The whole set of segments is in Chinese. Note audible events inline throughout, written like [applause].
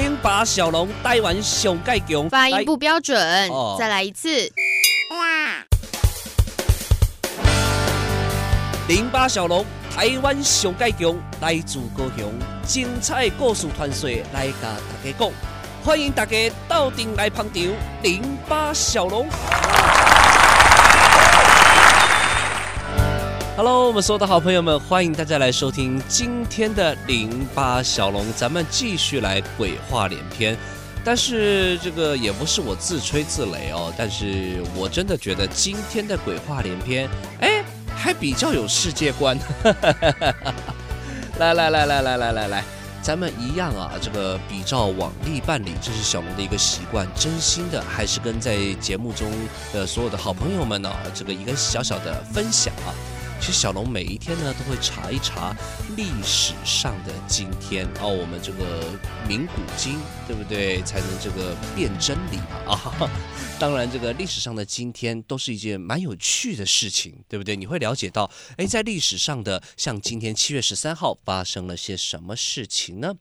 零八小龙台湾上盖强，发音不标准，哦、再来一次。哇零八小龙台湾上盖强，来自高雄，精彩故事传说来甲大家讲，欢迎大家到店来捧场。零八小龙。Hello，我们所有的好朋友们，欢迎大家来收听今天的零八小龙，咱们继续来鬼话连篇。但是这个也不是我自吹自擂哦，但是我真的觉得今天的鬼话连篇，哎，还比较有世界观。来来来来来来来来，咱们一样啊，这个比照往例办理，这是小龙的一个习惯，真心的还是跟在节目中的所有的好朋友们呢，这个一个小小的分享啊。其实小龙每一天呢都会查一查历史上的今天哦，我们这个明古今对不对？才能这个辨真理嘛 [laughs] 啊！当然，这个历史上的今天都是一件蛮有趣的事情，对不对？你会了解到，哎，在历史上的像今天七月十三号发生了些什么事情呢？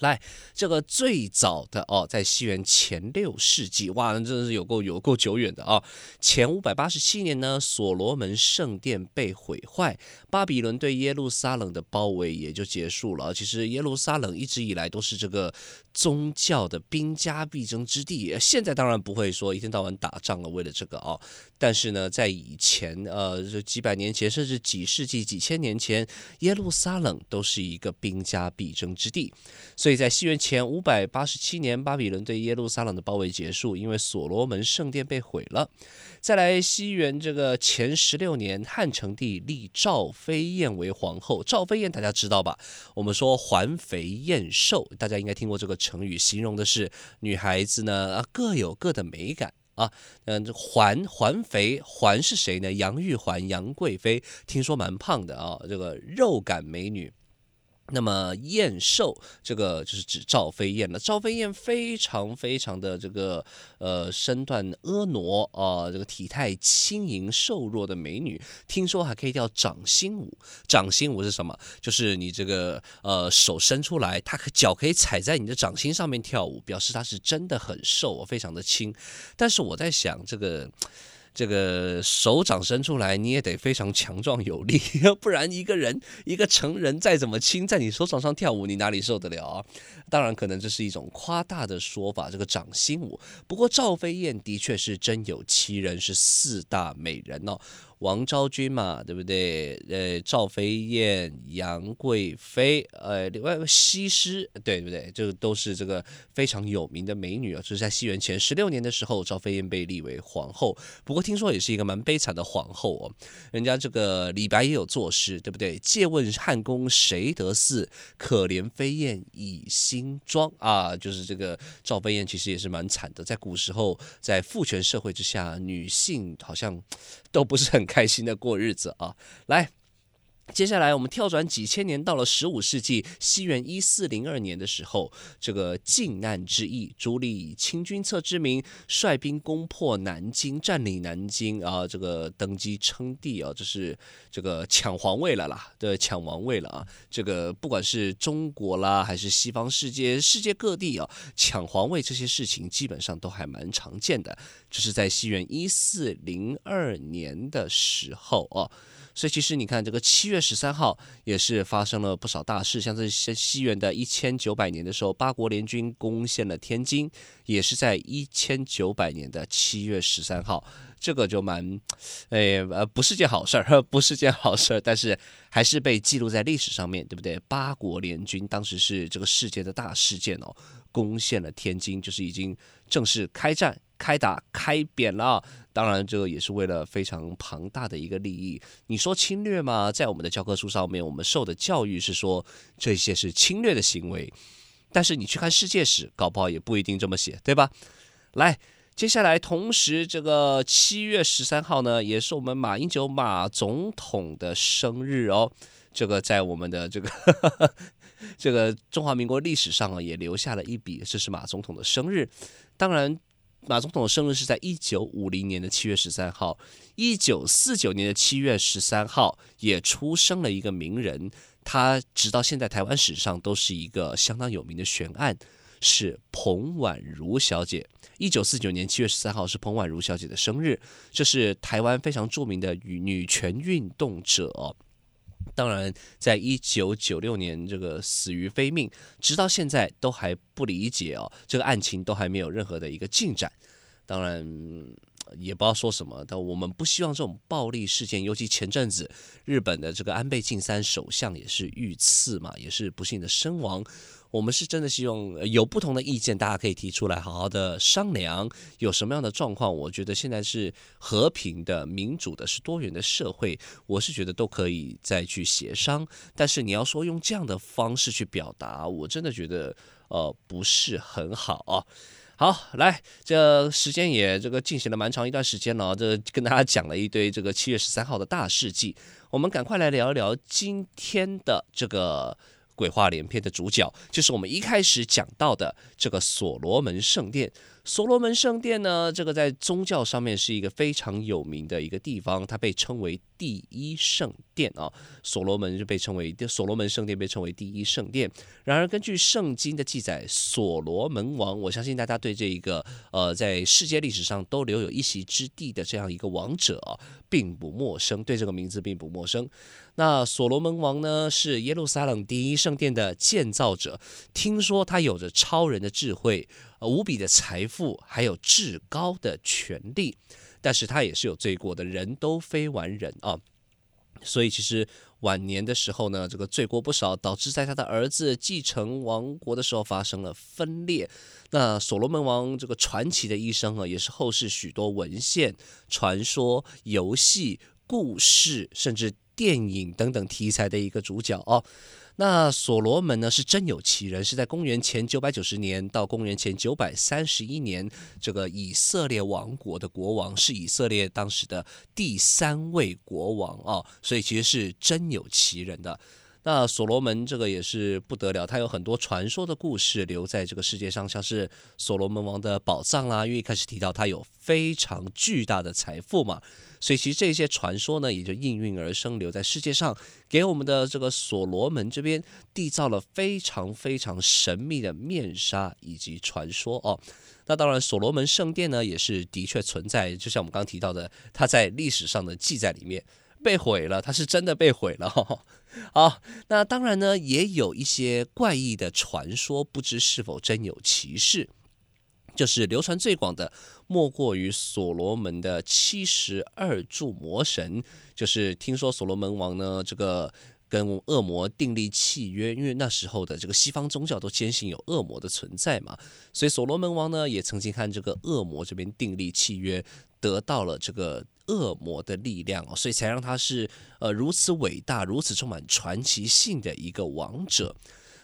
来，这个最早的哦，在西元前六世纪，哇，真的是有够有够久远的啊、前五百八十七年呢，所罗门圣殿被毁坏，巴比伦对耶路撒冷的包围也就结束了。其实耶路撒冷一直以来都是这个宗教的兵家必争之地，现在当然不会说一天到晚打仗了，为了这个哦。但是呢，在以前，呃，就几百年前，甚至几世纪、几千年前，耶路撒冷都是一个兵家必争之地。所以所以在西元前五百八十七年，巴比伦对耶路撒冷的包围结束，因为所罗门圣殿被毁了。再来，西元这个前十六年，汉成帝立赵飞燕为皇后。赵飞燕大家知道吧？我们说环肥燕瘦，大家应该听过这个成语，形容的是女孩子呢各有各的美感啊。嗯，环环肥环是谁呢？杨玉环，杨贵妃，听说蛮胖的啊，这个肉感美女。那么燕瘦，这个就是指赵飞燕了。赵飞燕非常非常的这个呃身段婀娜啊、呃，这个体态轻盈瘦弱的美女，听说还可以跳掌心舞。掌心舞是什么？就是你这个呃手伸出来，她可脚可以踩在你的掌心上面跳舞，表示她是真的很瘦，非常的轻。但是我在想这个。这个手掌伸出来，你也得非常强壮有力，不然一个人一个成人再怎么轻，在你手掌上跳舞，你哪里受得了啊？当然，可能这是一种夸大的说法，这个掌心舞。不过赵飞燕的确是真有其人，是四大美人哦。王昭君嘛，对不对？呃，赵飞燕、杨贵妃，呃，另外西施，对不对？这都是这个非常有名的美女啊。就是在西元前十六年的时候，赵飞燕被立为皇后。不过听说也是一个蛮悲惨的皇后哦。人家这个李白也有作诗，对不对？借问汉宫谁得似？可怜飞燕倚新妆啊。就是这个赵飞燕其实也是蛮惨的。在古时候，在父权社会之下，女性好像都不是很。开心的过日子啊！来，接下来我们跳转几千年，到了十五世纪，西元一四零二年的时候，这个靖难之役，朱棣以清君侧之名率兵攻破南京，占领南京啊，这个登基称帝啊，这是这个抢皇位了啦，对，抢王位了啊！这个不管是中国啦，还是西方世界，世界各地啊，抢皇位这些事情基本上都还蛮常见的。这是在西元一四零二年的时候哦，所以其实你看这个七月十三号也是发生了不少大事，像是西西元的一千九百年的时候，八国联军攻陷了天津，也是在一千九百年的七月十三号，这个就蛮，哎呃不是件好事儿，[laughs] 不是件好事儿，但是还是被记录在历史上面，对不对？八国联军当时是这个世界的大事件哦，攻陷了天津，就是已经正式开战。开打开扁了，当然这个也是为了非常庞大的一个利益。你说侵略吗？在我们的教科书上面，我们受的教育是说这些是侵略的行为，但是你去看世界史，搞不好也不一定这么写，对吧？来，接下来同时这个七月十三号呢，也是我们马英九马总统的生日哦。这个在我们的这个 [laughs] 这个中华民国历史上啊，也留下了一笔，这是马总统的生日，当然。马总统的生日是在一九五零年的七月十三号，一九四九年的七月十三号也出生了一个名人，他直到现在台湾史上都是一个相当有名的悬案。是彭婉如小姐。一九四九年七月十三号是彭婉如小姐的生日，这是台湾非常著名的女女权运动者。当然，在一九九六年这个死于非命，直到现在都还不理解哦，这个案情都还没有任何的一个进展。当然。也不知道说什么，但我们不希望这种暴力事件，尤其前阵子日本的这个安倍晋三首相也是遇刺嘛，也是不幸的身亡。我们是真的希望有不同的意见，大家可以提出来，好好的商量。有什么样的状况，我觉得现在是和平的、民主的、是多元的社会，我是觉得都可以再去协商。但是你要说用这样的方式去表达，我真的觉得呃不是很好啊。好，来，这时间也这个进行了蛮长一段时间了，这跟大家讲了一堆这个七月十三号的大事记，我们赶快来聊一聊今天的这个鬼话连篇的主角，就是我们一开始讲到的这个所罗门圣殿。所罗门圣殿呢，这个在宗教上面是一个非常有名的一个地方，它被称为第一圣殿啊。所罗门就被称为所罗门圣殿，被称为第一圣殿。然而，根据圣经的记载，所罗门王，我相信大家对这一个呃，在世界历史上都留有一席之地的这样一个王者，并不陌生，对这个名字并不陌生。那所罗门王呢，是耶路撒冷第一圣殿的建造者，听说他有着超人的智慧。无比的财富，还有至高的权力，但是他也是有罪过的，人都非完人啊，所以其实晚年的时候呢，这个罪过不少，导致在他的儿子继承王国的时候发生了分裂。那所罗门王这个传奇的一生啊，也是后世许多文献、传说、游戏、故事，甚至电影等等题材的一个主角哦。那所罗门呢，是真有其人，是在公元前九百九十年到公元前九百三十一年，这个以色列王国的国王，是以色列当时的第三位国王啊，所以其实是真有其人的。那所罗门这个也是不得了，他有很多传说的故事留在这个世界上，像是所罗门王的宝藏啦，因为一开始提到他有非常巨大的财富嘛，所以其实这些传说呢也就应运而生，留在世界上，给我们的这个所罗门这边缔造了非常非常神秘的面纱以及传说哦。那当然，所罗门圣殿呢也是的确存在，就像我们刚刚提到的，它在历史上的记载里面。被毁了，他是真的被毁了。[laughs] 好，那当然呢，也有一些怪异的传说，不知是否真有其事。就是流传最广的，莫过于所罗门的七十二柱魔神。就是听说所罗门王呢，这个跟恶魔订立契约，因为那时候的这个西方宗教都坚信有恶魔的存在嘛，所以所罗门王呢，也曾经和这个恶魔这边订立契约，得到了这个。恶魔的力量哦，所以才让他是呃如此伟大、如此充满传奇性的一个王者。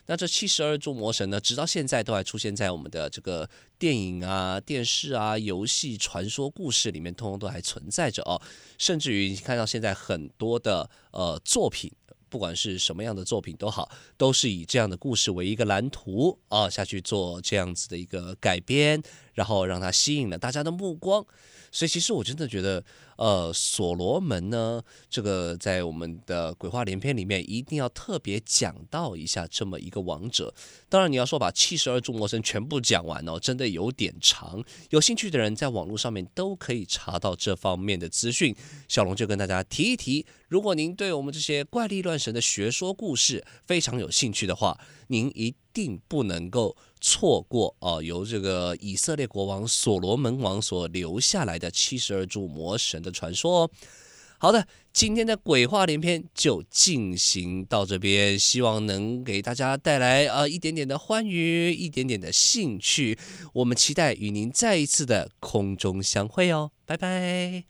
那这七十二柱魔神呢，直到现在都还出现在我们的这个电影啊、电视啊、游戏、传说故事里面，通通都还存在着哦。甚至于你看到现在很多的呃作品，不管是什么样的作品都好，都是以这样的故事为一个蓝图啊下去做这样子的一个改编，然后让它吸引了大家的目光。所以其实我真的觉得，呃，所罗门呢，这个在我们的鬼话连篇里面一定要特别讲到一下这么一个王者。当然，你要说把七十二柱魔神全部讲完哦，真的有点长。有兴趣的人在网络上面都可以查到这方面的资讯。小龙就跟大家提一提，如果您对我们这些怪力乱神的学说故事非常有兴趣的话，您一定不能够。错过哦，由这个以色列国王所罗门王所留下来的七十二柱魔神的传说哦。好的，今天的鬼话连篇就进行到这边，希望能给大家带来呃一点点的欢愉，一点点的兴趣。我们期待与您再一次的空中相会哦，拜拜。